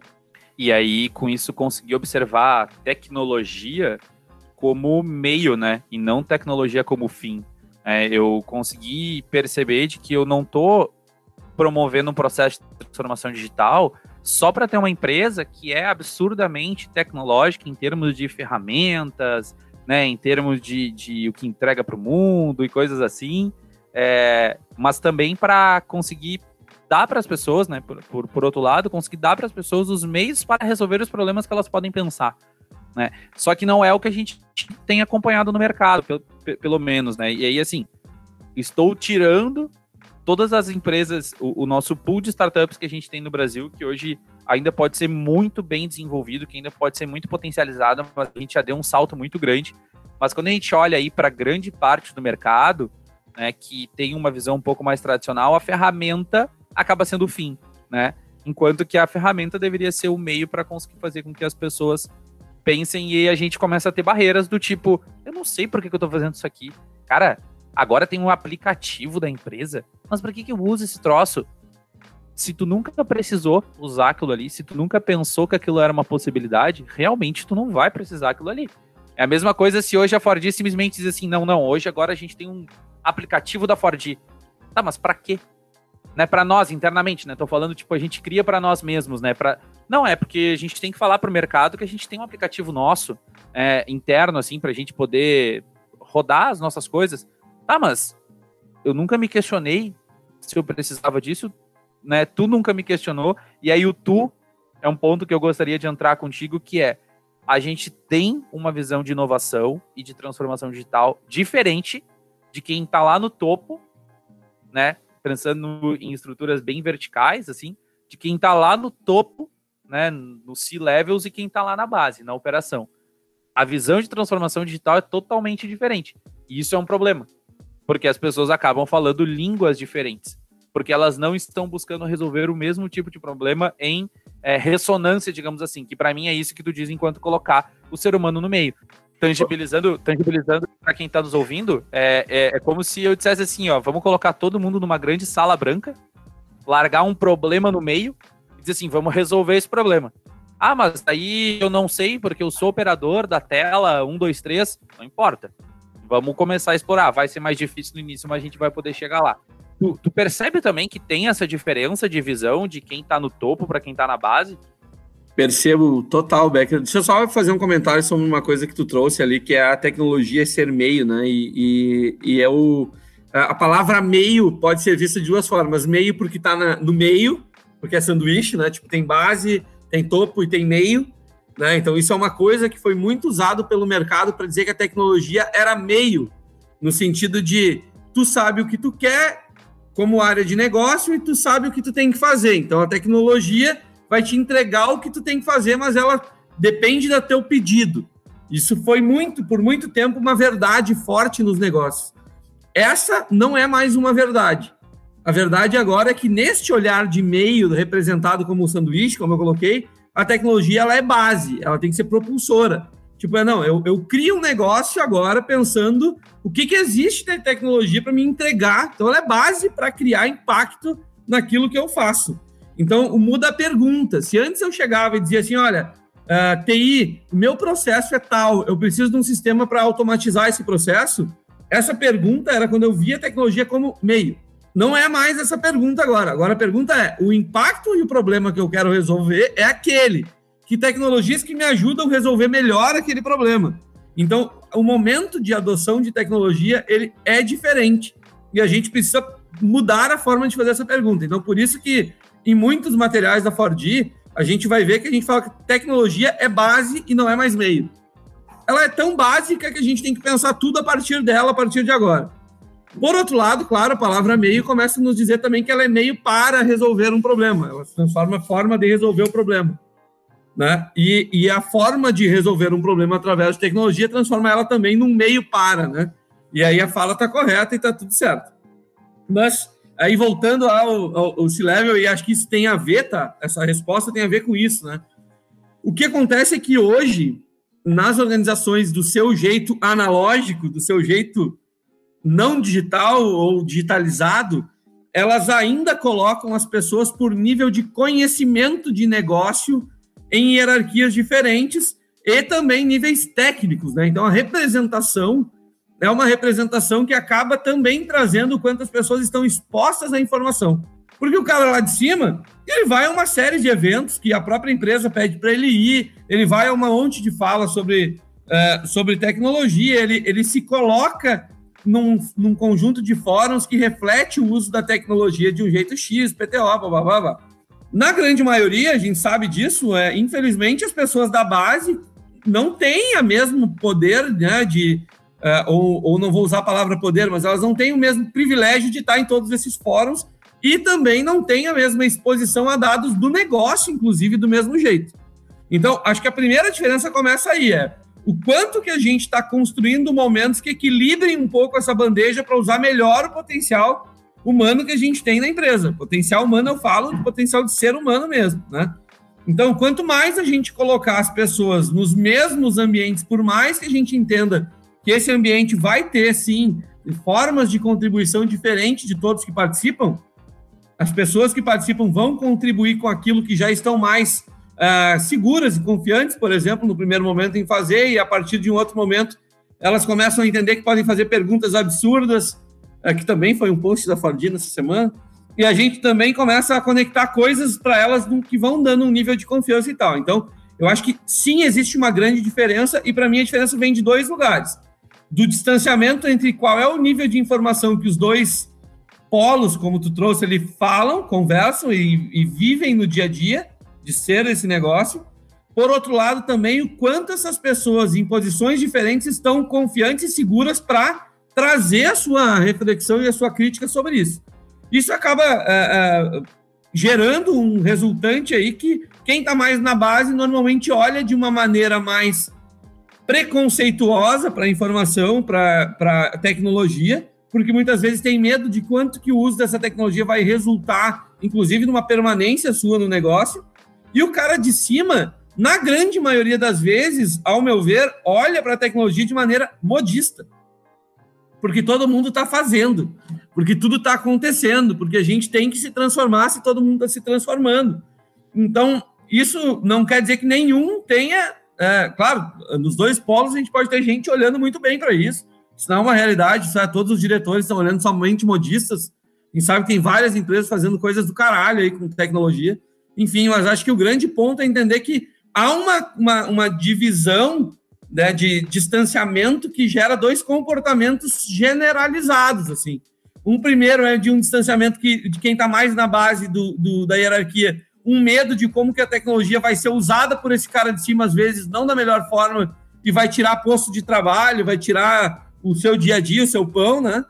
E aí, com isso, conseguir observar a tecnologia como meio, né? E não tecnologia como fim. É, eu consegui perceber de que eu não estou promovendo um processo de transformação digital só para ter uma empresa que é absurdamente tecnológica em termos de ferramentas, né, em termos de, de o que entrega para o mundo e coisas assim, é, mas também para conseguir dar para as pessoas, né, por, por, por outro lado, conseguir dar para as pessoas os meios para resolver os problemas que elas podem pensar. Né? Só que não é o que a gente tem acompanhado no mercado, pelo, pelo menos, né? E aí, assim, estou tirando todas as empresas, o, o, nosso pool de startups que a gente tem no Brasil, que hoje ainda pode ser muito bem desenvolvido, que ainda pode ser muito potencializado, mas a gente já deu um salto muito grande. Mas quando a gente olha aí para grande parte do mercado, né, que tem uma visão um pouco mais tradicional, a ferramenta acaba sendo o fim, né? Enquanto que a ferramenta deveria ser o meio para conseguir fazer com que as pessoas pensem e a gente começa a ter barreiras do tipo, eu não sei por que, que eu tô fazendo isso aqui. Cara, agora tem um aplicativo da empresa, mas para que, que eu uso esse troço? Se tu nunca precisou usar aquilo ali, se tu nunca pensou que aquilo era uma possibilidade, realmente tu não vai precisar aquilo ali. É a mesma coisa se hoje a Ford simplesmente diz assim: não, não, hoje agora a gente tem um aplicativo da Ford. Tá, mas para quê? Né, para nós internamente, né? Tô falando tipo a gente cria para nós mesmos, né? Para não, é porque a gente tem que falar para o mercado que a gente tem um aplicativo nosso, é, interno, assim, para a gente poder rodar as nossas coisas. Tá, mas eu nunca me questionei se eu precisava disso, né? Tu nunca me questionou. E aí o tu é um ponto que eu gostaria de entrar contigo, que é a gente tem uma visão de inovação e de transformação digital diferente de quem está lá no topo, né? Pensando em estruturas bem verticais, assim, de quem está lá no topo né, no C-levels e quem está lá na base, na operação. A visão de transformação digital é totalmente diferente. E isso é um problema, porque as pessoas acabam falando línguas diferentes, porque elas não estão buscando resolver o mesmo tipo de problema em é, ressonância, digamos assim, que para mim é isso que tu diz enquanto colocar o ser humano no meio. Tangibilizando, tangibilizando para quem está nos ouvindo, é, é, é como se eu dissesse assim, ó, vamos colocar todo mundo numa grande sala branca, largar um problema no meio e dizer assim, vamos resolver esse problema. Ah, mas aí eu não sei porque eu sou operador da tela 1, 2, 3. Não importa. Vamos começar a explorar. Vai ser mais difícil no início, mas a gente vai poder chegar lá. Tu, tu percebe também que tem essa diferença de visão de quem tá no topo para quem tá na base? Percebo total, Becker. Deixa eu só fazer um comentário sobre uma coisa que tu trouxe ali, que é a tecnologia ser meio, né? E, e, e é o a palavra meio pode ser vista de duas formas. Meio porque está no meio, porque é sanduíche, né? Tipo, tem base, tem topo e tem meio. Né? Então, isso é uma coisa que foi muito usado pelo mercado para dizer que a tecnologia era meio, no sentido de tu sabe o que tu quer como área de negócio e tu sabe o que tu tem que fazer. Então, a tecnologia vai te entregar o que tu tem que fazer, mas ela depende do teu pedido. Isso foi muito, por muito tempo, uma verdade forte nos negócios. Essa não é mais uma verdade. A verdade agora é que neste olhar de meio representado como sanduíche, como eu coloquei, a tecnologia ela é base, ela tem que ser propulsora. Tipo, é, não, eu, eu crio um negócio agora pensando o que, que existe de tecnologia para me entregar. Então, ela é base para criar impacto naquilo que eu faço. Então, muda a pergunta. Se antes eu chegava e dizia assim, olha, uh, ah, TI, o meu processo é tal, eu preciso de um sistema para automatizar esse processo, essa pergunta era quando eu via a tecnologia como meio. Não é mais essa pergunta agora. Agora a pergunta é: o impacto e o problema que eu quero resolver é aquele. Que tecnologias que me ajudam a resolver melhor aquele problema? Então, o momento de adoção de tecnologia ele é diferente e a gente precisa mudar a forma de fazer essa pergunta. Então, por isso que em muitos materiais da Ford, a gente vai ver que a gente fala que tecnologia é base e não é mais meio ela é tão básica que a gente tem que pensar tudo a partir dela, a partir de agora. Por outro lado, claro, a palavra meio começa a nos dizer também que ela é meio para resolver um problema. Ela se transforma a forma de resolver o problema. Né? E, e a forma de resolver um problema através de tecnologia transforma ela também num meio para, né? E aí a fala está correta e está tudo certo. Mas aí voltando ao, ao, ao C-Level, e acho que isso tem a ver, tá? Essa resposta tem a ver com isso, né? O que acontece é que hoje nas organizações do seu jeito analógico, do seu jeito não digital ou digitalizado, elas ainda colocam as pessoas por nível de conhecimento de negócio em hierarquias diferentes e também níveis técnicos, né? Então a representação é uma representação que acaba também trazendo quantas pessoas estão expostas à informação. Porque o cara lá de cima, ele vai a uma série de eventos que a própria empresa pede para ele ir, ele vai a uma monte de fala sobre, uh, sobre tecnologia, ele, ele se coloca num, num conjunto de fóruns que reflete o uso da tecnologia de um jeito X, PTO, blá, blá, blá. Na grande maioria, a gente sabe disso, é, infelizmente as pessoas da base não têm o mesmo poder né, de, uh, ou, ou não vou usar a palavra poder, mas elas não têm o mesmo privilégio de estar em todos esses fóruns e também não tem a mesma exposição a dados do negócio, inclusive, do mesmo jeito. Então, acho que a primeira diferença começa aí, é o quanto que a gente está construindo momentos que equilibrem um pouco essa bandeja para usar melhor o potencial humano que a gente tem na empresa. Potencial humano, eu falo do potencial de ser humano mesmo, né? Então, quanto mais a gente colocar as pessoas nos mesmos ambientes, por mais que a gente entenda que esse ambiente vai ter, sim, formas de contribuição diferentes de todos que participam, as pessoas que participam vão contribuir com aquilo que já estão mais uh, seguras e confiantes, por exemplo, no primeiro momento em fazer, e a partir de um outro momento elas começam a entender que podem fazer perguntas absurdas, uh, que também foi um post da Fordina essa semana, e a gente também começa a conectar coisas para elas que vão dando um nível de confiança e tal. Então, eu acho que sim, existe uma grande diferença, e para mim a diferença vem de dois lugares. Do distanciamento entre qual é o nível de informação que os dois polos, como tu trouxe, eles falam, conversam e, e vivem no dia a dia de ser esse negócio. Por outro lado, também o quanto essas pessoas em posições diferentes estão confiantes e seguras para trazer a sua reflexão e a sua crítica sobre isso. Isso acaba é, é, gerando um resultante aí que quem está mais na base normalmente olha de uma maneira mais preconceituosa para a informação, para a tecnologia, porque muitas vezes tem medo de quanto que o uso dessa tecnologia vai resultar, inclusive, numa permanência sua no negócio. E o cara de cima, na grande maioria das vezes, ao meu ver, olha para a tecnologia de maneira modista. Porque todo mundo está fazendo, porque tudo está acontecendo, porque a gente tem que se transformar se todo mundo está se transformando. Então, isso não quer dizer que nenhum tenha. É, claro, nos dois polos a gente pode ter gente olhando muito bem para isso, isso não é uma realidade, isso é, todos os diretores estão olhando somente modistas. A gente sabe que tem várias empresas fazendo coisas do caralho aí com tecnologia. Enfim, mas acho que o grande ponto é entender que há uma, uma, uma divisão né, de distanciamento que gera dois comportamentos generalizados, assim. Um primeiro é de um distanciamento que, de quem está mais na base do, do, da hierarquia, um medo de como que a tecnologia vai ser usada por esse cara de cima, às vezes, não da melhor forma, e vai tirar posto de trabalho, vai tirar o seu dia a dia, o seu pão, né?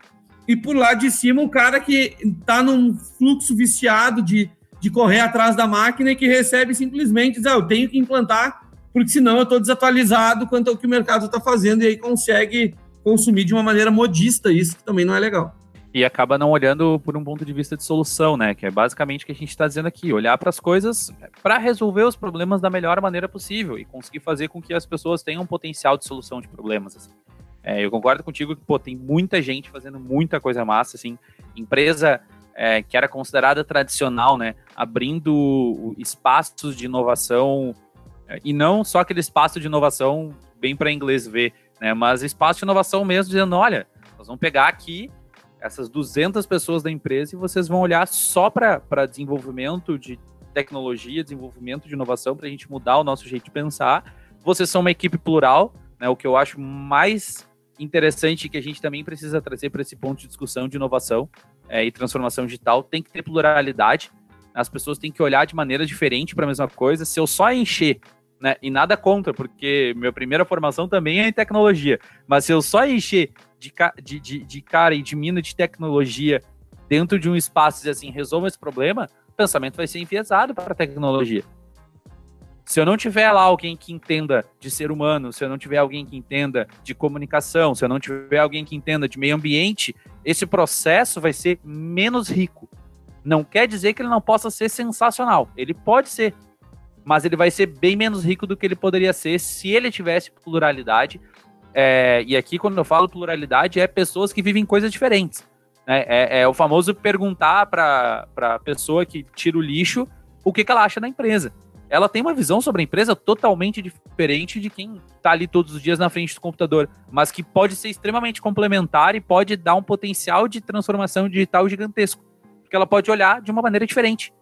E por lá de cima, um cara que está num fluxo viciado de, de correr atrás da máquina e que recebe simplesmente diz, ah, eu tenho que implantar, porque senão eu estou desatualizado quanto ao que o mercado está fazendo, e aí consegue consumir de uma maneira modista isso, que também não é legal e acaba não olhando por um ponto de vista de solução, né? Que é basicamente o que a gente está dizendo aqui: olhar para as coisas para resolver os problemas da melhor maneira possível e conseguir fazer com que as pessoas tenham um potencial de solução de problemas. Assim. É, eu concordo contigo que pô, tem muita gente fazendo muita coisa massa, assim, empresa é, que era considerada tradicional, né? Abrindo espaços de inovação é, e não só aquele espaço de inovação bem para inglês ver, né? Mas espaço de inovação mesmo, dizendo, olha, nós vamos pegar aqui essas 200 pessoas da empresa e vocês vão olhar só para desenvolvimento de tecnologia, desenvolvimento de inovação, para a gente mudar o nosso jeito de pensar. Vocês são uma equipe plural, né, o que eu acho mais interessante que a gente também precisa trazer para esse ponto de discussão de inovação é, e transformação digital, tem que ter pluralidade. As pessoas têm que olhar de maneira diferente para a mesma coisa. Se eu só encher, né, e nada contra, porque minha primeira formação também é em tecnologia, mas se eu só encher de, de, de cara e de mina de tecnologia dentro de um espaço e assim, resolva esse problema, o pensamento vai ser enviesado para a tecnologia. Se eu não tiver lá alguém que entenda de ser humano, se eu não tiver alguém que entenda de comunicação, se eu não tiver alguém que entenda de meio ambiente, esse processo vai ser menos rico. Não quer dizer que ele não possa ser sensacional. Ele pode ser, mas ele vai ser bem menos rico do que ele poderia ser se ele tivesse pluralidade, é, e aqui, quando eu falo pluralidade, é pessoas que vivem coisas diferentes. Né? É, é, o famoso perguntar para a pessoa que tira o lixo o que, que ela acha da empresa. Ela tem uma visão sobre a empresa totalmente diferente de quem está ali todos os dias na frente do computador, mas que pode ser extremamente complementar e pode dar um potencial de transformação digital gigantesco. Porque ela pode olhar de uma maneira diferente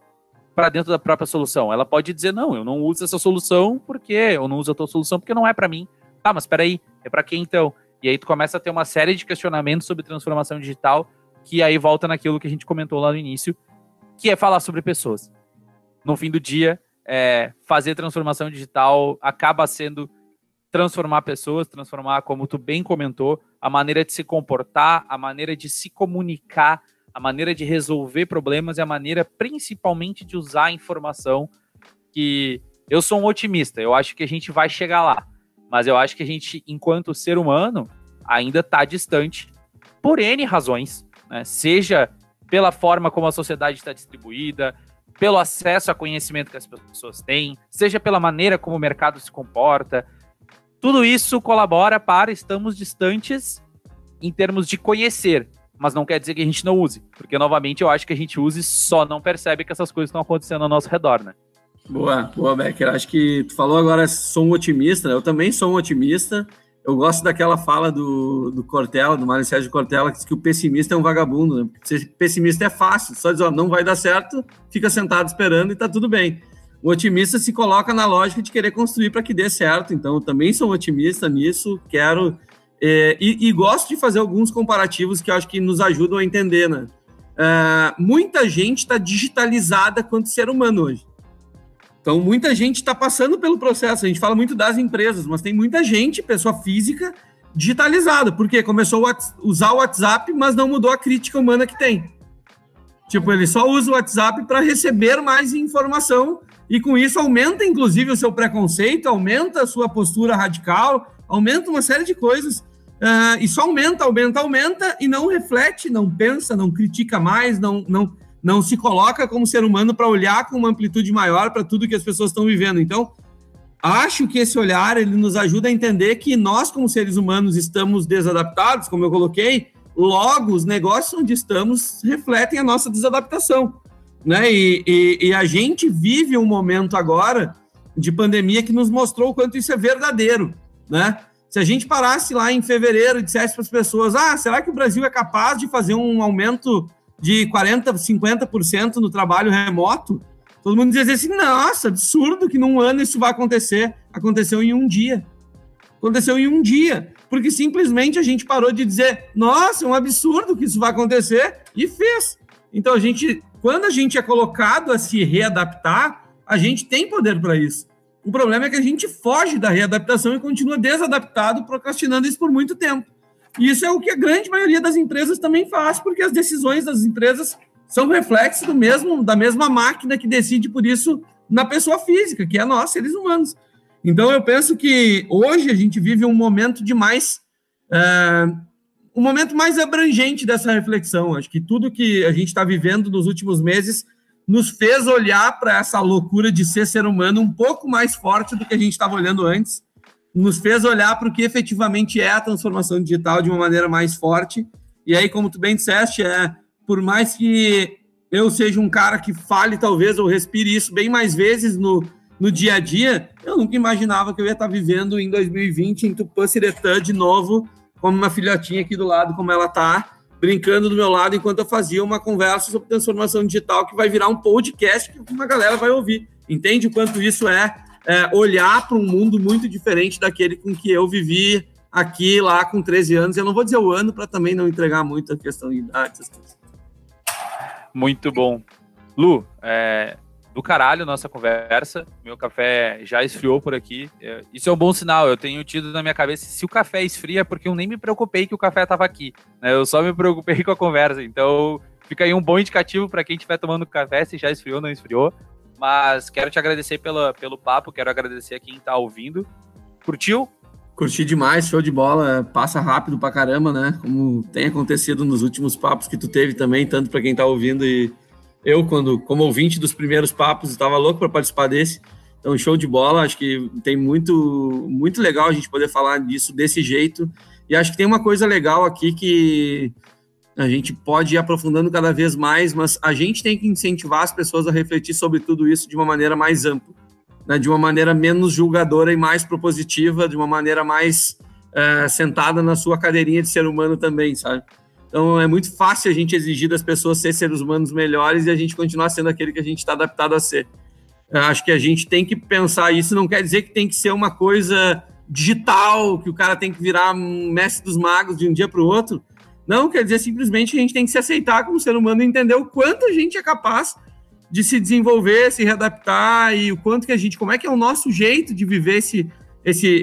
para dentro da própria solução. Ela pode dizer: não, eu não uso essa solução porque eu não uso a tua solução porque não é para mim. Tá, mas espera aí, é para quem então? E aí tu começa a ter uma série de questionamentos sobre transformação digital, que aí volta naquilo que a gente comentou lá no início, que é falar sobre pessoas. No fim do dia, é, fazer transformação digital acaba sendo transformar pessoas, transformar, como tu bem comentou, a maneira de se comportar, a maneira de se comunicar, a maneira de resolver problemas e a maneira principalmente de usar a informação que eu sou um otimista, eu acho que a gente vai chegar lá. Mas eu acho que a gente, enquanto ser humano, ainda está distante por N razões, né? seja pela forma como a sociedade está distribuída, pelo acesso a conhecimento que as pessoas têm, seja pela maneira como o mercado se comporta. Tudo isso colabora para estamos distantes em termos de conhecer, mas não quer dizer que a gente não use, porque novamente eu acho que a gente use só não percebe que essas coisas estão acontecendo ao nosso redor, né? Boa, boa, Becker. Acho que tu falou agora, sou um otimista, né? eu também sou um otimista. Eu gosto daquela fala do, do Cortella, do Mário Sérgio Cortella, que diz que o pessimista é um vagabundo. Né? Ser pessimista é fácil, só diz, ó, não vai dar certo, fica sentado esperando e tá tudo bem. O otimista se coloca na lógica de querer construir para que dê certo. Então, eu também sou um otimista nisso, quero. É, e, e, gosto de fazer alguns comparativos que eu acho que nos ajudam a entender, né? É, muita gente está digitalizada quanto ser humano hoje. Então, muita gente está passando pelo processo. A gente fala muito das empresas, mas tem muita gente, pessoa física, digitalizada, porque começou a usar o WhatsApp, mas não mudou a crítica humana que tem. Tipo, ele só usa o WhatsApp para receber mais informação e com isso aumenta, inclusive, o seu preconceito, aumenta a sua postura radical, aumenta uma série de coisas. Uh, e só aumenta, aumenta, aumenta e não reflete, não pensa, não critica mais, não, não, não se coloca como ser humano para olhar com uma amplitude maior para tudo que as pessoas estão vivendo. Então, acho que esse olhar ele nos ajuda a entender que nós, como seres humanos, estamos desadaptados, como eu coloquei, logo os negócios onde estamos refletem a nossa desadaptação. Né? E, e, e a gente vive um momento agora de pandemia que nos mostrou o quanto isso é verdadeiro. Né? Se a gente parasse lá em fevereiro e dissesse para as pessoas: ah, será que o Brasil é capaz de fazer um aumento de 40%, 50% no trabalho remoto, todo mundo dizia assim: nossa, absurdo que num ano isso vai acontecer. Aconteceu em um dia. Aconteceu em um dia. porque simplesmente a gente parou de dizer, nossa, é um absurdo que isso vai acontecer, e fez. Então a gente, quando a gente é colocado a se readaptar, a gente tem poder para isso. O problema é que a gente foge da readaptação e continua desadaptado, procrastinando isso por muito tempo. E isso é o que a grande maioria das empresas também faz, porque as decisões das empresas são reflexo do mesmo da mesma máquina que decide por isso na pessoa física, que é nós, seres humanos. Então, eu penso que hoje a gente vive um momento de mais. É, um momento mais abrangente dessa reflexão. Acho que tudo que a gente está vivendo nos últimos meses nos fez olhar para essa loucura de ser ser humano um pouco mais forte do que a gente estava olhando antes. Nos fez olhar para o que efetivamente é a transformação digital de uma maneira mais forte. E aí, como tu bem disseste, é por mais que eu seja um cara que fale, talvez, ou respire isso bem mais vezes no, no dia a dia, eu nunca imaginava que eu ia estar vivendo em 2020 em Tupã-Siretã de novo, como uma filhotinha aqui do lado, como ela está, brincando do meu lado enquanto eu fazia uma conversa sobre transformação digital que vai virar um podcast que uma galera vai ouvir. Entende o quanto isso é, é olhar para um mundo muito diferente daquele com que eu vivi aqui, lá com 13 anos. Eu não vou dizer o ano para também não entregar muito a questão de idade. Muito bom. Lu, é, do caralho nossa conversa. Meu café já esfriou por aqui. É, isso é um bom sinal. Eu tenho tido na minha cabeça se o café esfria, porque eu nem me preocupei que o café estava aqui. Né? Eu só me preocupei com a conversa. Então, fica aí um bom indicativo para quem estiver tomando café, se já esfriou ou não esfriou. Mas quero te agradecer pela, pelo papo, quero agradecer a quem está ouvindo. Curtiu? Curti demais, show de bola, passa rápido pra caramba, né? Como tem acontecido nos últimos papos que tu teve também, tanto para quem tá ouvindo e eu, quando, como ouvinte dos primeiros papos, estava louco para participar desse. Então, show de bola. Acho que tem muito, muito legal a gente poder falar disso desse jeito. E acho que tem uma coisa legal aqui que a gente pode ir aprofundando cada vez mais, mas a gente tem que incentivar as pessoas a refletir sobre tudo isso de uma maneira mais ampla, né? de uma maneira menos julgadora e mais propositiva, de uma maneira mais é, sentada na sua cadeirinha de ser humano também, sabe? Então é muito fácil a gente exigir das pessoas ser seres humanos melhores e a gente continuar sendo aquele que a gente está adaptado a ser. Eu acho que a gente tem que pensar isso, não quer dizer que tem que ser uma coisa digital, que o cara tem que virar um mestre dos magos de um dia para o outro. Não, quer dizer simplesmente a gente tem que se aceitar como ser humano e entender o quanto a gente é capaz de se desenvolver, se readaptar e o quanto que a gente, como é que é o nosso jeito de viver esse, esse,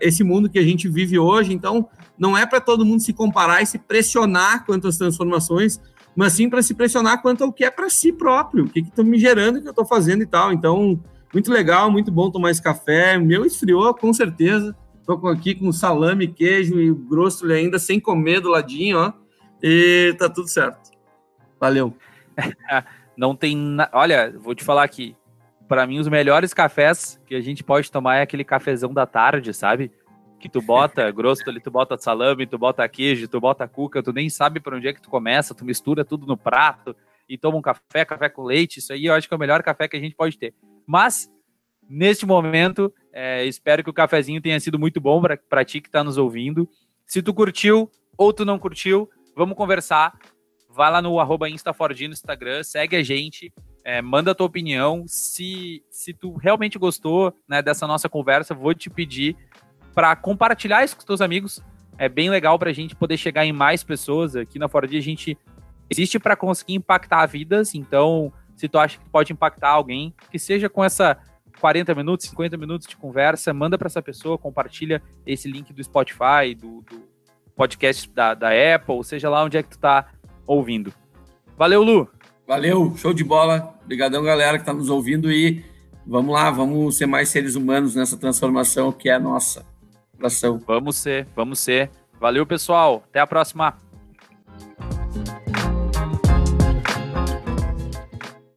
esse mundo que a gente vive hoje. Então, não é para todo mundo se comparar e se pressionar quanto às transformações, mas sim para se pressionar quanto ao que é para si próprio, o que está me gerando, o que eu estou fazendo e tal. Então, muito legal, muito bom tomar esse café. Meu esfriou, com certeza. Estou aqui com salame, queijo e grosso ainda, sem comer do ladinho, ó. E tá tudo certo. Valeu. Não tem. Na... Olha, vou te falar aqui. Para mim, os melhores cafés que a gente pode tomar é aquele cafezão da tarde, sabe? que tu bota grosso, ali tu bota salame, tu bota queijo, tu bota cuca, tu nem sabe para onde é que tu começa, tu mistura tudo no prato e toma um café, café com leite, isso aí eu acho que é o melhor café que a gente pode ter. Mas, neste momento, é, espero que o cafezinho tenha sido muito bom para ti que está nos ouvindo. Se tu curtiu ou tu não curtiu, vamos conversar. Vai lá no arroba InstaFordino no Instagram, segue a gente, é, manda a tua opinião. Se, se tu realmente gostou né, dessa nossa conversa, vou te pedir para compartilhar isso com os teus amigos. É bem legal para a gente poder chegar em mais pessoas. Aqui na Ford a gente existe para conseguir impactar vidas. Então, se tu acha que pode impactar alguém, que seja com essa 40 minutos, 50 minutos de conversa, manda para essa pessoa, compartilha esse link do Spotify, do, do podcast da, da, Apple, seja lá onde é que tu tá ouvindo. Valeu, Lu! Valeu, show de bola. Obrigadão, galera, que tá nos ouvindo e vamos lá, vamos ser mais seres humanos nessa transformação que é nossa. Vamos ser, vamos ser. Valeu, pessoal. Até a próxima.